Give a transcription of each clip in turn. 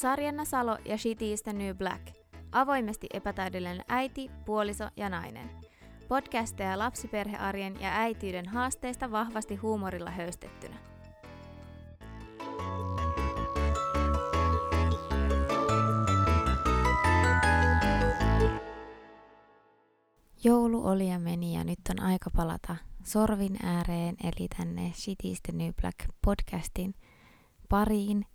Sarjanna Salo ja Shitty is the New Black. Avoimesti epätäydellinen äiti, puoliso ja nainen. Podcasteja lapsiperhearjen ja äitiyden haasteista vahvasti huumorilla höystettynä. Joulu oli ja meni ja nyt on aika palata sorvin ääreen eli tänne Shitty is the New Black podcastin pariin –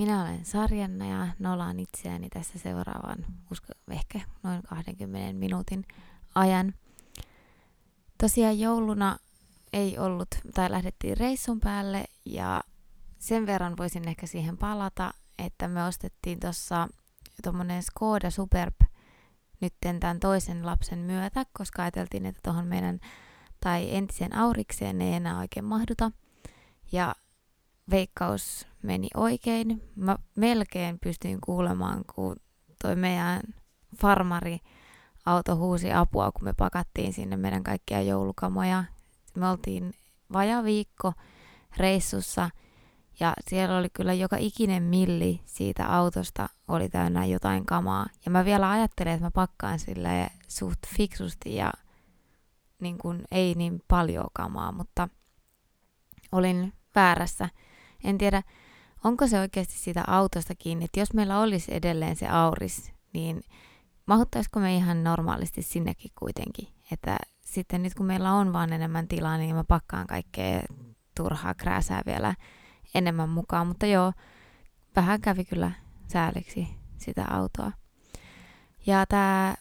minä olen Sarjanna ja nolaan itseäni tässä seuraavan, usko, ehkä noin 20 minuutin ajan. Tosiaan jouluna ei ollut, tai lähdettiin reissun päälle ja sen verran voisin ehkä siihen palata, että me ostettiin tuossa tuommoinen Skoda Superb nyt tämän toisen lapsen myötä, koska ajateltiin, että tuohon meidän tai entisen aurikseen ei enää oikein mahduta. Ja veikkaus meni oikein. Mä melkein pystyin kuulemaan, kun toi meidän farmari auto huusi apua, kun me pakattiin sinne meidän kaikkia joulukamoja. Me oltiin vaja viikko reissussa ja siellä oli kyllä joka ikinen milli siitä autosta oli täynnä jotain kamaa. Ja mä vielä ajattelin, että mä pakkaan sille suht fiksusti ja niin kuin ei niin paljon kamaa, mutta olin väärässä. En tiedä, onko se oikeasti siitä autosta kiinni, että jos meillä olisi edelleen se auris, niin mahuttaisiko me ihan normaalisti sinnekin kuitenkin. Että sitten nyt kun meillä on vaan enemmän tilaa, niin mä pakkaan kaikkea turhaa krääsää vielä enemmän mukaan. Mutta joo, vähän kävi kyllä sääliksi sitä autoa. Ja tämä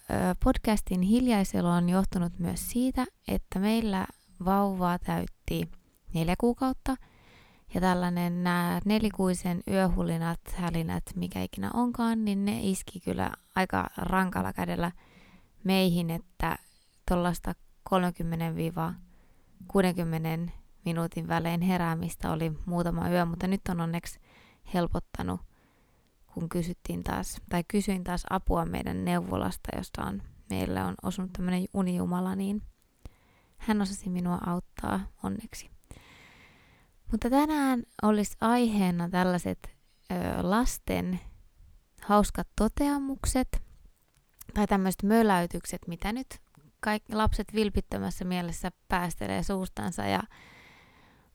podcastin hiljaiselu on johtunut myös siitä, että meillä vauvaa täytti neljä kuukautta – ja tällainen nämä nelikuisen yöhulinat, hälinät, mikä ikinä onkaan, niin ne iski kyllä aika rankalla kädellä meihin, että tuollaista 30-60 minuutin välein heräämistä oli muutama yö, mutta nyt on onneksi helpottanut, kun kysyttiin taas, tai kysyin taas apua meidän neuvolasta, josta on, meillä on osunut tämmöinen unijumala, niin hän osasi minua auttaa onneksi. Mutta tänään olisi aiheena tällaiset ö, lasten hauskat toteamukset tai tämmöiset möläytykset, mitä nyt kaikki lapset vilpittömässä mielessä päästelee suustansa. Ja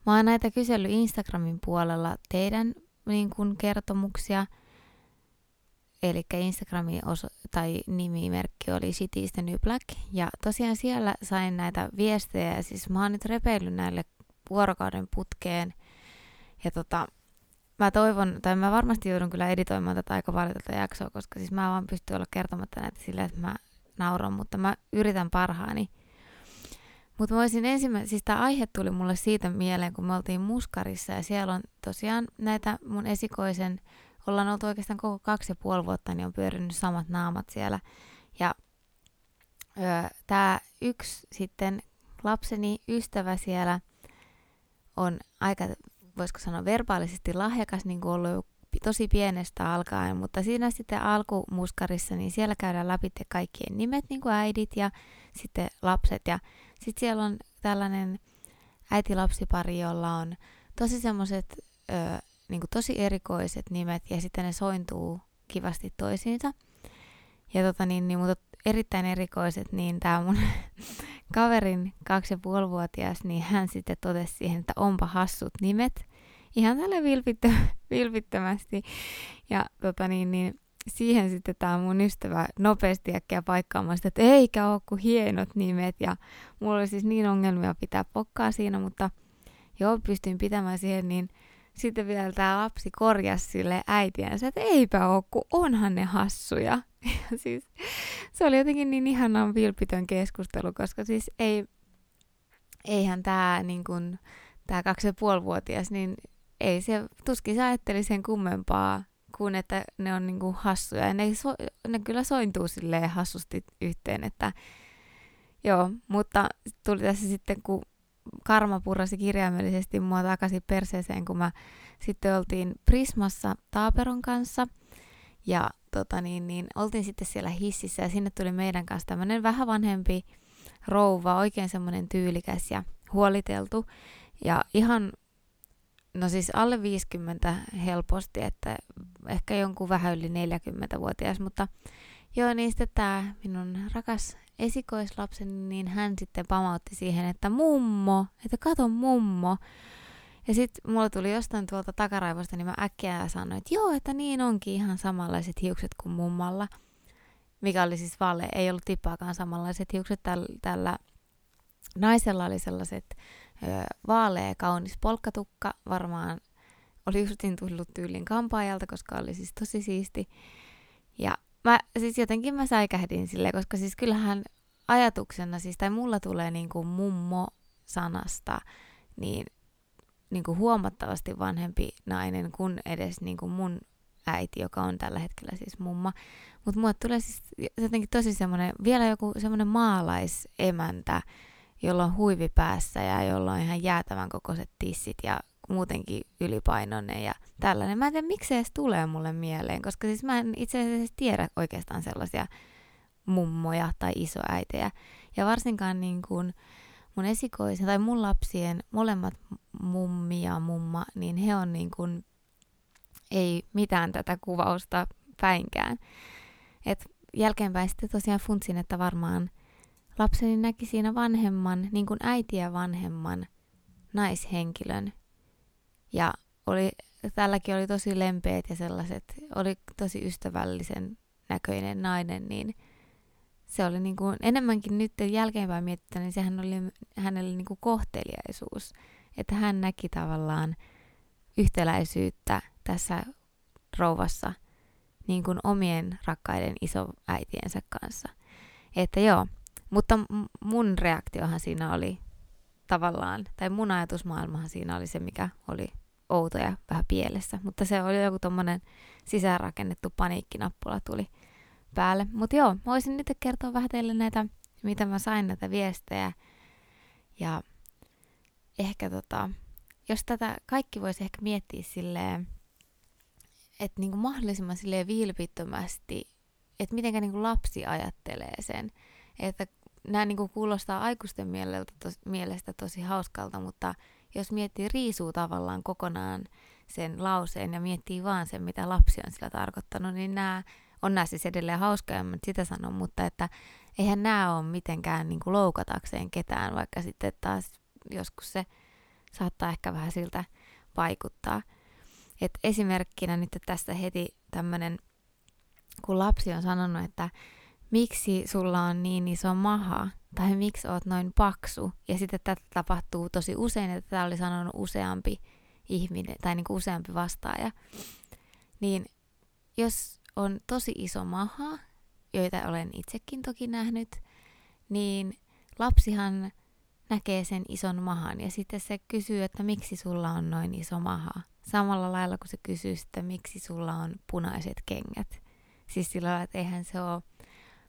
mä oon näitä kysellyt Instagramin puolella teidän niin kun, kertomuksia. Eli Instagramin oso- tai nimimerkki oli Cities the New Black. Ja tosiaan siellä sain näitä viestejä. Siis mä oon nyt repeillyt näille vuorokauden putkeen. Ja tota, mä toivon, tai mä varmasti joudun kyllä editoimaan tätä aika paljon tätä jaksoa, koska siis mä vaan pystyn olla kertomatta näitä silleen, että mä nauran, mutta mä yritän parhaani. Mutta voisin ensimmäisen, siis tämä aihe tuli mulle siitä mieleen, kun me oltiin Muskarissa ja siellä on tosiaan näitä mun esikoisen, ollaan oltu oikeastaan koko kaksi ja puoli vuotta, niin on pyörinyt samat naamat siellä. Ja öö, tämä yksi sitten lapseni ystävä siellä – on aika, voisiko sanoa, verbaalisesti lahjakas, niin kuin ollut tosi pienestä alkaen, mutta siinä sitten alkumuskarissa, niin siellä käydään läpi kaikkien nimet, niin kuin äidit ja sitten lapset. Ja sitten siellä on tällainen äiti-lapsipari, jolla on tosi semmoiset niin tosi erikoiset nimet ja sitten ne sointuu kivasti toisiinsa. Ja tota niin, niin mutta erittäin erikoiset, niin tämä mun kaverin kaksi ja puolivuotias, niin hän sitten totesi siihen, että onpa hassut nimet. Ihan tälle vilpittö, vilpittömästi. Ja tota niin, niin siihen sitten tämä mun ystävä nopeasti äkkiä paikkaamaan sitä, että eikä ole kuin hienot nimet. Ja mulla oli siis niin ongelmia pitää pokkaa siinä, mutta joo, pystyin pitämään siihen, niin sitten vielä tämä lapsi korjasi sille äitiänsä, että eipä ole, kun onhan ne hassuja. Ja siis se oli jotenkin niin ihanan vilpitön keskustelu, koska siis ei, eihän tämä niin kun, tää kaksi ja puolivuotias, niin ei se, tuskin se ajatteli sen kummempaa kuin että ne on niinku hassuja. Ja ne, so, ne kyllä sointuu silleen hassusti yhteen, että joo, mutta tuli tässä sitten, kun karma purrasi kirjaimellisesti mua takaisin perseeseen, kun mä sitten oltiin Prismassa Taaperon kanssa. Ja tota niin, niin oltiin sitten siellä hississä ja sinne tuli meidän kanssa tämmöinen vähän vanhempi rouva, oikein semmoinen tyylikäs ja huoliteltu. Ja ihan no siis alle 50 helposti, että ehkä jonkun vähän yli 40-vuotias, mutta joo, niin sitten tämä minun rakas esikoislapseni, niin hän sitten pamautti siihen, että mummo, että kato mummo. Ja sitten mulla tuli jostain tuolta takaraivosta, niin mä äkkiä sanoin, että joo, että niin onkin ihan samanlaiset hiukset kuin mummalla. Mikä oli siis vale, ei ollut tippaakaan samanlaiset hiukset. Tällä, tällä naisella oli sellaiset ö, vaalea, kaunis polkkatukka, varmaan oli justin tullut tyylin kampaajalta, koska oli siis tosi siisti. Ja mä siis jotenkin mä säikähdin sille, koska siis kyllähän ajatuksena, siis tai mulla tulee niin kuin mummo-sanasta, niin, niin kuin huomattavasti vanhempi nainen kuin edes niin kuin mun äiti, joka on tällä hetkellä siis mumma. Mutta mulle tulee siis jotenkin tosi semmoinen, vielä joku semmoinen maalaisemäntä, jolla on huivi päässä ja jolla on ihan jäätävän kokoiset tissit ja muutenkin ylipainoinen ja tällainen. Mä en tiedä, miksi se edes tulee mulle mieleen, koska siis mä en itse asiassa tiedä oikeastaan sellaisia mummoja tai isoäitejä. Ja varsinkaan niin kuin mun esikoisen tai mun lapsien molemmat mummi ja mumma, niin he on niin kuin, ei mitään tätä kuvausta päinkään. Et jälkeenpäin sitten tosiaan funtsin, että varmaan lapseni näki siinä vanhemman, niin kuin äitiä vanhemman naishenkilön. Ja oli, tälläkin oli tosi lempeät ja sellaiset, oli tosi ystävällisen näköinen nainen, niin se oli niin kuin, enemmänkin nyt jälkeenpäin miettiä, niin sehän oli hänelle niin kuin kohteliaisuus. Että hän näki tavallaan yhtäläisyyttä tässä rouvassa niin kuin omien rakkaiden isoäitiensä kanssa. Että joo, mutta mun reaktiohan siinä oli tavallaan, tai mun ajatusmaailmahan siinä oli se, mikä oli outo ja vähän pielessä. Mutta se oli joku tommonen sisäänrakennettu paniikkinappula tuli päälle. Mutta joo, mä voisin nyt kertoa vähän teille näitä, mitä mä sain näitä viestejä. Ja ehkä tota, jos tätä kaikki voisi ehkä miettiä silleen, että niinku mahdollisimman silleen vilpittömästi, että mitenkä niinku lapsi ajattelee sen. Että nämä niinku kuulostaa aikuisten mieleltä mielestä tosi hauskalta, mutta jos miettii riisuu tavallaan kokonaan sen lauseen ja miettii vaan sen, mitä lapsi on sillä tarkoittanut, niin nämä on nämä siis edelleen hauskoja, en sitä sanon, mutta että eihän nämä ole mitenkään niin kuin loukatakseen ketään, vaikka sitten taas joskus se saattaa ehkä vähän siltä vaikuttaa. Et esimerkkinä nyt tästä heti tämmöinen, kun lapsi on sanonut, että miksi sulla on niin iso maha, tai miksi oot noin paksu, ja sitten tätä tapahtuu tosi usein, että tätä oli sanonut useampi ihminen, tai niin kuin useampi vastaaja, niin jos on tosi iso maha, joita olen itsekin toki nähnyt, niin lapsihan näkee sen ison mahan ja sitten se kysyy, että miksi sulla on noin iso maha. Samalla lailla kuin se kysyy, että miksi sulla on punaiset kengät. Siis sillä lailla, että eihän se ole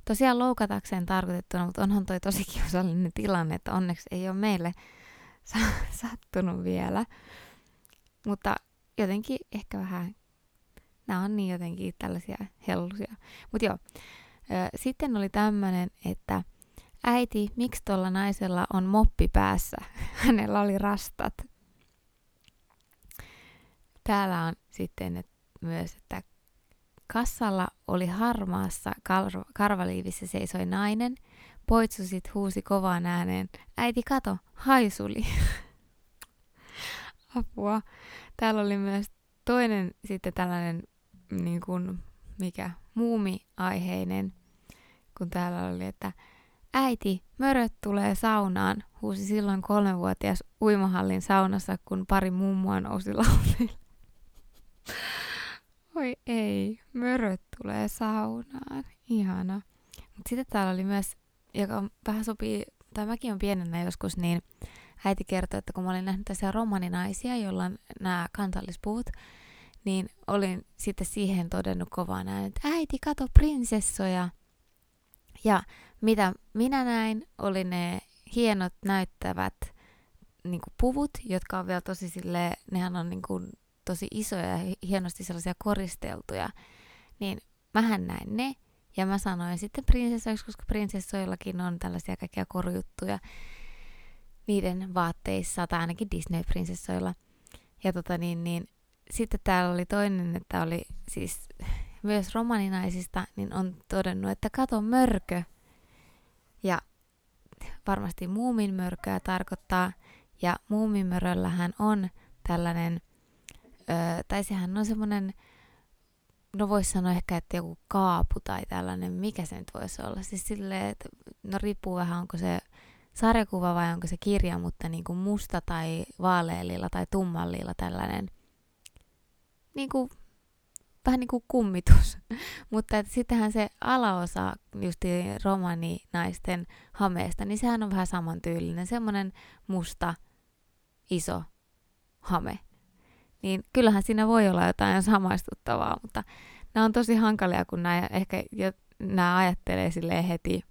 tosiaan loukatakseen tarkoitettuna, mutta onhan toi tosi kiusallinen tilanne, että onneksi ei ole meille sattunut vielä. Mutta jotenkin ehkä vähän nämä on niin jotenkin tällaisia hellusia. Mutta joo, sitten oli tämmöinen, että äiti, miksi tuolla naisella on moppi päässä? Hänellä oli rastat. Täällä on sitten et, myös, että kassalla oli harmaassa kar- karvaliivissä seisoi nainen. Poitsusit huusi kovaan ääneen. Äiti, kato, haisuli. Apua. Täällä oli myös toinen sitten tällainen niin kuin, mikä muumi-aiheinen, kun täällä oli, että äiti, möröt tulee saunaan, huusi silloin kolmenvuotias uimahallin saunassa, kun pari mummua nousi laulille. Oi ei, möröt tulee saunaan. Ihana. Mutta sitten täällä oli myös, joka vähän sopii, tai mäkin on pienenä joskus, niin äiti kertoi, että kun mä olin nähnyt tässä romaninaisia, joilla on nämä kansallispuvut, niin olin sitten siihen todennut kovaan äänen, että äiti, kato prinsessoja. Ja mitä minä näin, oli ne hienot näyttävät niin kuin puvut, jotka on vielä tosi sille, nehän on niin kuin tosi isoja ja hienosti sellaisia koristeltuja. Niin mähän näin ne, ja mä sanoin sitten prinsessoiksi, koska prinsessoillakin on tällaisia kaikkia korjuttuja niiden vaatteissa, tai ainakin Disney-prinsessoilla. Ja tota niin, niin sitten täällä oli toinen, että oli siis myös romaninaisista, niin on todennut, että kato mörkö. Ja varmasti muuminmörköä tarkoittaa, ja muuminmöröllähän on tällainen, öö, tai sehän on semmoinen, no voisi sanoa ehkä, että joku kaapu tai tällainen, mikä se nyt voisi olla. Siis silleen, että no riippuu vähän, onko se sarjakuva vai onko se kirja, mutta niin kuin musta tai vaaleellilla tai tummallilla tällainen niin kuin, vähän niin kuin kummitus. mutta sittenhän se alaosa justi romaninaisten hameesta, niin sehän on vähän samantyylinen. Semmoinen musta iso hame. Niin kyllähän siinä voi olla jotain samaistuttavaa, mutta nämä on tosi hankalia, kun nämä ehkä jo, nämä ajattelee sille heti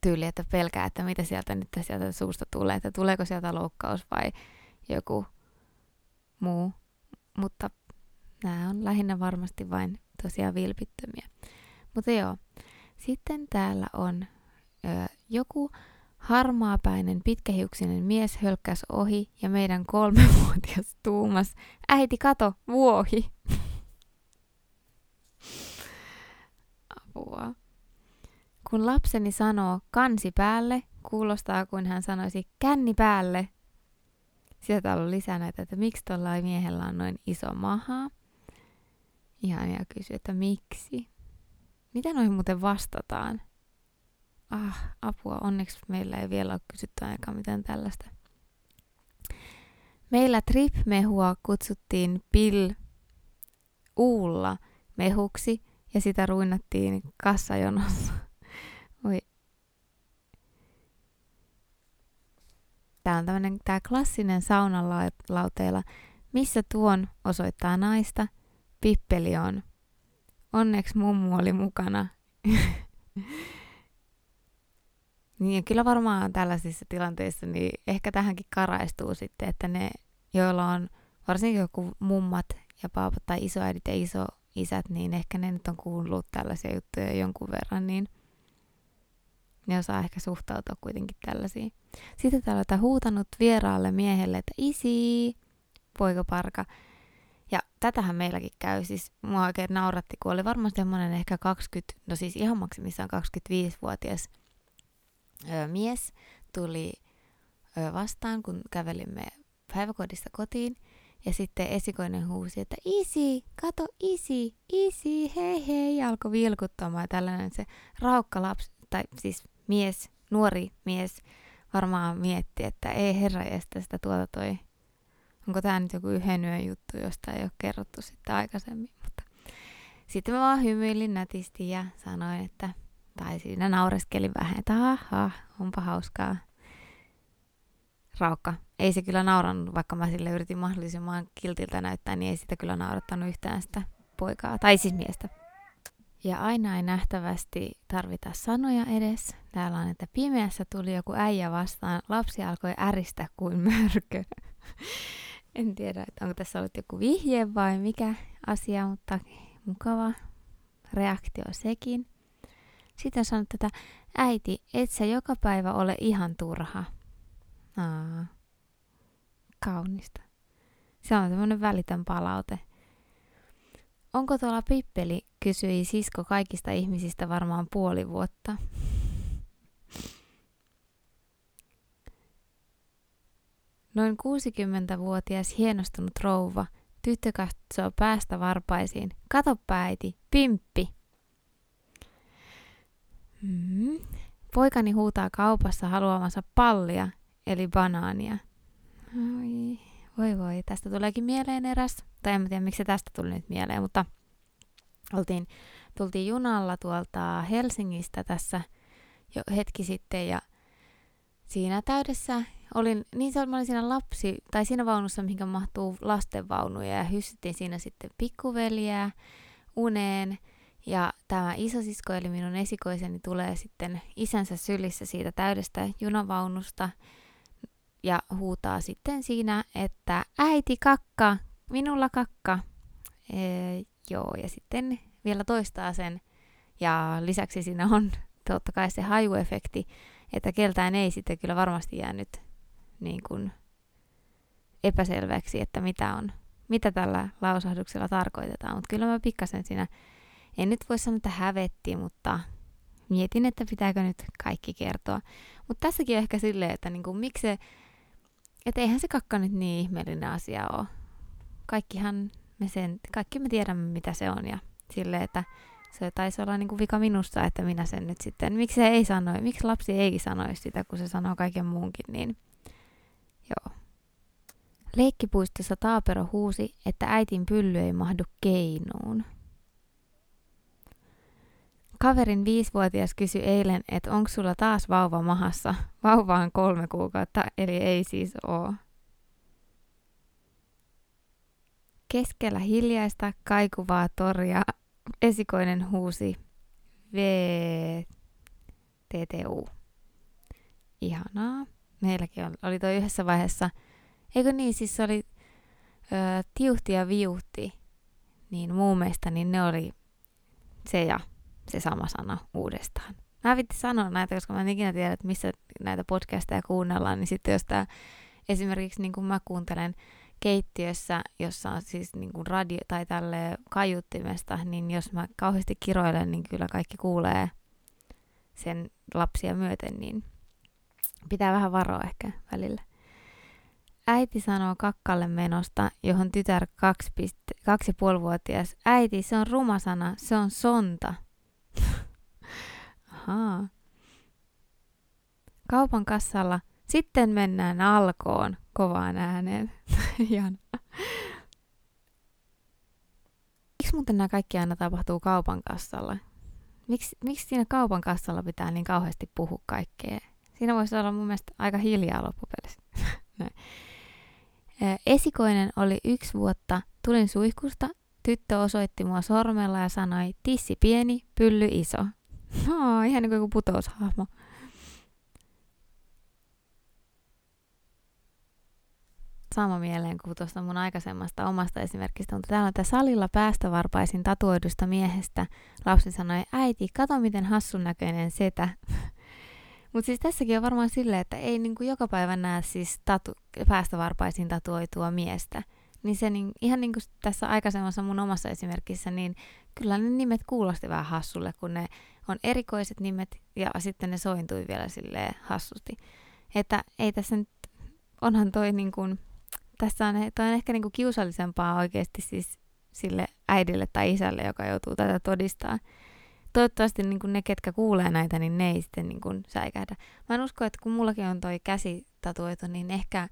tyyli, että pelkää, että mitä sieltä nyt sieltä suusta tulee, että tuleeko sieltä loukkaus vai joku muu. Mutta nämä on lähinnä varmasti vain tosiaan vilpittömiä. Mutta joo, sitten täällä on ö, joku harmaapäinen pitkähiuksinen mies hölkkäs ohi ja meidän kolmevuotias tuumas, äiti kato, vuohi. Apua. Kun lapseni sanoo kansi päälle, kuulostaa kuin hän sanoisi känni päälle. Sieltä on lisää näitä, että miksi tuolla miehellä on noin iso maha. Ihan ja kysy, että miksi. Mitä noihin muuten vastataan? Ah, apua, onneksi meillä ei vielä ole kysytty ainakaan mitään tällaista. Meillä trip-mehua kutsuttiin pill uulla mehuksi ja sitä ruinattiin kassajonossa. Oi. Tää on tämmönen tää klassinen saunalauteella. Missä tuon osoittaa naista? Pippeli on. Onneksi mummu oli mukana. niin kyllä varmaan tällaisissa tilanteissa niin ehkä tähänkin karaistuu sitten, että ne, joilla on varsinkin joku mummat ja paapat tai isoäidit ja isoisät, niin ehkä ne nyt on kuullut tällaisia juttuja jonkun verran, niin ne osaa ehkä suhtautua kuitenkin tällaisiin. Sitten täällä on huutanut vieraalle miehelle, että isi, poikaparka. Ja tätähän meilläkin käy, siis mua oikein nauratti, kun oli varmaan semmoinen ehkä 20, no siis ihan maksimissaan 25-vuotias ö, mies tuli ö, vastaan, kun kävelimme päiväkodista kotiin. Ja sitten esikoinen huusi, että isi, kato isi, isi, hei hei, ja alkoi vilkuttamaan. Ja tällainen se raukka lapsi, tai siis mies, nuori mies, varmaan mietti, että ei herra estä sitä tuota toi. Onko tämä nyt joku yhden yön juttu, josta ei ole kerrottu sitten aikaisemmin. Mutta sitten mä vaan hymyilin nätisti ja sanoin, että, tai siinä naureskelin vähän, että aha, onpa hauskaa. Raukka. Ei se kyllä naurannut, vaikka mä sille yritin mahdollisimman kiltiltä näyttää, niin ei sitä kyllä naurattanut yhtään sitä poikaa, tai siis miestä. Ja aina ei nähtävästi tarvita sanoja edes. Täällä on, että pimeässä tuli joku äijä vastaan. Lapsi alkoi äristä kuin mörkö. en tiedä, että onko tässä ollut joku vihje vai mikä asia, mutta mukava reaktio sekin. Sitten sanon tätä, äiti, et sä joka päivä ole ihan turha. Aa, kaunista. Se on semmoinen välitön palaute. Onko tuolla pippeli, kysyi sisko kaikista ihmisistä varmaan puoli vuotta. Noin 60-vuotias hienostunut rouva, tyttö katsoo päästä varpaisiin. Kato äiti, pimppi. Mm. Poikani huutaa kaupassa haluamansa pallia, eli banaania. Oi, voi voi, tästä tuleekin mieleen eräs tai en tiedä miksi tästä tuli nyt mieleen, mutta oltiin, tultiin junalla tuolta Helsingistä tässä jo hetki sitten ja siinä täydessä olin, niin se oli, mä olin siinä lapsi, tai siinä vaunussa, mihinkä mahtuu lastenvaunuja ja hyssyttiin siinä sitten pikkuveliä uneen ja tämä isosisko eli minun esikoiseni tulee sitten isänsä sylissä siitä täydestä junavaunusta ja huutaa sitten siinä, että äiti kakka, minulla kakka. Ee, joo, ja sitten vielä toistaa sen. Ja lisäksi siinä on totta kai se hajuefekti, että keltään ei sitten kyllä varmasti jäänyt niin kuin epäselväksi, että mitä on, mitä tällä lausahduksella tarkoitetaan. Mutta kyllä mä pikkasen siinä, en nyt voi sanoa, että hävetti, mutta mietin, että pitääkö nyt kaikki kertoa. Mutta tässäkin on ehkä silleen, että niinku, miksi se, että eihän se kakka nyt niin ihmeellinen asia ole. Kaikkihan me sen, kaikki me tiedämme, mitä se on ja silleen, että se taisi olla niin kuin vika minusta, että minä sen nyt sitten, miksi se ei sano, miksi lapsi ei sanoisi sitä, kun se sanoo kaiken muunkin, niin joo. Leikkipuistossa Taapero huusi, että äitin pylly ei mahdu keinuun. Kaverin viisivuotias kysyi eilen, että onko sulla taas vauva mahassa. Vauva on kolme kuukautta, eli ei siis oo. Keskellä hiljaista kaikuvaa toria esikoinen huusi VTTU. Ihanaa. Meilläkin oli toi yhdessä vaiheessa, eikö niin, siis se oli ö, tiuhti ja viuhti, niin mun mielestä niin ne oli se ja se sama sana uudestaan. Mä vitti sanoa näitä, koska mä en ikinä tiedä, että missä näitä podcasteja kuunnellaan, niin sitten jos tää, esimerkiksi niin kuin mä kuuntelen keittiössä, jossa on siis niin kuin radio tai tälle kaiuttimesta, niin jos mä kauheasti kiroilen, niin kyllä kaikki kuulee sen lapsia myöten, niin pitää vähän varoa ehkä välillä. Äiti sanoo kakkalle menosta, johon tytär kaksi, piste, kaksi puolivuotias. Äiti, se on ruma sana, se on sonta. Ahaa. Kaupan kassalla sitten mennään alkoon kovaan ääneen. Miksi muuten nämä kaikki aina tapahtuu kaupan kassalla? Miksi, miksi siinä kaupan kassalla pitää niin kauheasti puhua kaikkea? Siinä voisi olla mun mielestä aika hiljaa loppupelissä. Esikoinen oli yksi vuotta, tulin suihkusta, tyttö osoitti mua sormella ja sanoi, tissi pieni, pylly iso. No, ihan niin kuin joku putoushahmo. sama mieleen kuin tuosta mun aikaisemmasta omasta esimerkistä, mutta täällä on tämä salilla päästävarpaisin tatuoidusta miehestä. Lapsi sanoi, äiti, kato miten hassun näköinen setä. mutta siis tässäkin on varmaan silleen, että ei niinku joka päivä näe siis tatu, päästävarpaisin tatuoitua miestä. Niin se niin, ihan niin kuin tässä aikaisemmassa mun omassa esimerkissä, niin kyllä ne nimet kuulosti vähän hassulle, kun ne on erikoiset nimet ja sitten ne sointui vielä silleen hassusti. Että ei tässä nyt, onhan toi niin kuin, tässä on, toi on ehkä niinku kiusallisempaa oikeasti siis sille äidille tai isälle, joka joutuu tätä todistaa. Toivottavasti niin ne, ketkä kuulee näitä, niin ne ei sitten niin kuin säikähdä. Mä en usko, että kun mullakin on toi käsi tatuoitu, niin ehkä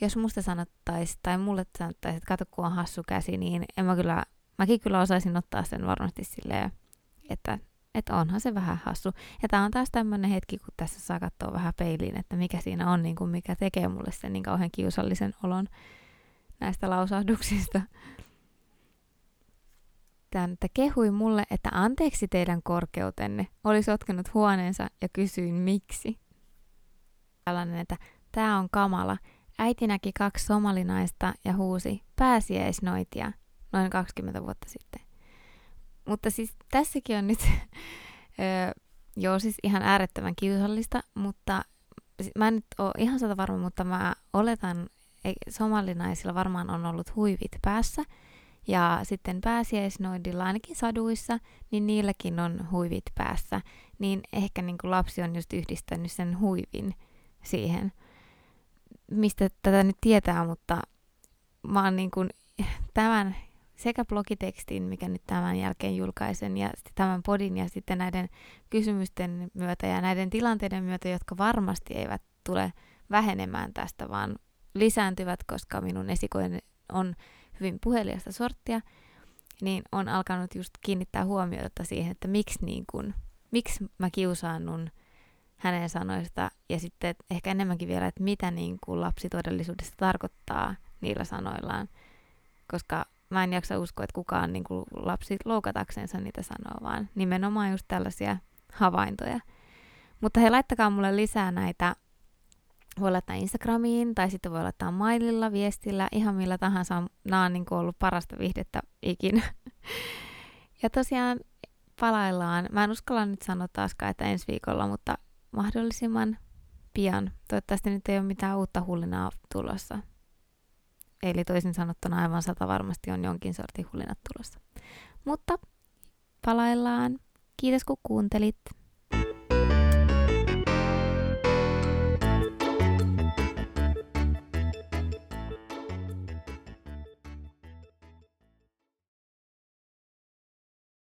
jos musta sanottaisi tai mulle sanottaisi, että kato kun on hassu käsi, niin en mä kyllä, mäkin kyllä osaisin ottaa sen varmasti silleen, että, että onhan se vähän hassu. Ja tää on taas tämmönen hetki, kun tässä saa katsoa vähän peiliin, että mikä siinä on, niin kuin mikä tekee mulle sen niin kauhean kiusallisen olon näistä lausahduksista. Tän, että kehui mulle, että anteeksi teidän korkeutenne, olisi otkenut huoneensa ja kysyin miksi. Tällainen, että tämä on kamala. Äiti näki kaksi somalinaista ja huusi pääsiäisnoitia noin 20 vuotta sitten. Mutta siis tässäkin on nyt, joo siis ihan äärettömän kiusallista, mutta mä en nyt ole ihan sata varma, mutta mä oletan, somalinaisilla varmaan on ollut huivit päässä, ja sitten pääsiäisnoidilla, ainakin saduissa, niin niilläkin on huivit päässä. Niin ehkä niin kuin lapsi on just yhdistänyt sen huivin siihen. Mistä tätä nyt tietää, mutta mä oon niin kuin tämän sekä blogitekstin, mikä nyt tämän jälkeen julkaisen, ja tämän podin ja sitten näiden kysymysten myötä ja näiden tilanteiden myötä, jotka varmasti eivät tule vähenemään tästä, vaan lisääntyvät, koska minun esikoinen on hyvin puheliasta sorttia, niin on alkanut just kiinnittää huomiota siihen, että miksi, niin kun, miksi mä kiusaannun hänen sanoista ja sitten ehkä enemmänkin vielä, että mitä niin kun lapsi todellisuudessa tarkoittaa niillä sanoillaan, koska mä en jaksa uskoa, että kukaan niin kuin lapsi loukatakseensa niitä sanoo, vaan nimenomaan just tällaisia havaintoja. Mutta he laittakaa mulle lisää näitä, voi laittaa Instagramiin tai sitten voi laittaa maililla, viestillä, ihan millä tahansa. Nämä on niin kuin ollut parasta vihdettä ikinä. ja tosiaan palaillaan. Mä en uskalla nyt sanoa taaskaan, että ensi viikolla, mutta mahdollisimman pian. Toivottavasti nyt ei ole mitään uutta hullinaa tulossa. Eli toisin sanottuna aivan sata varmasti on jonkin sortin hulinat tulossa. Mutta palaillaan. Kiitos kun kuuntelit.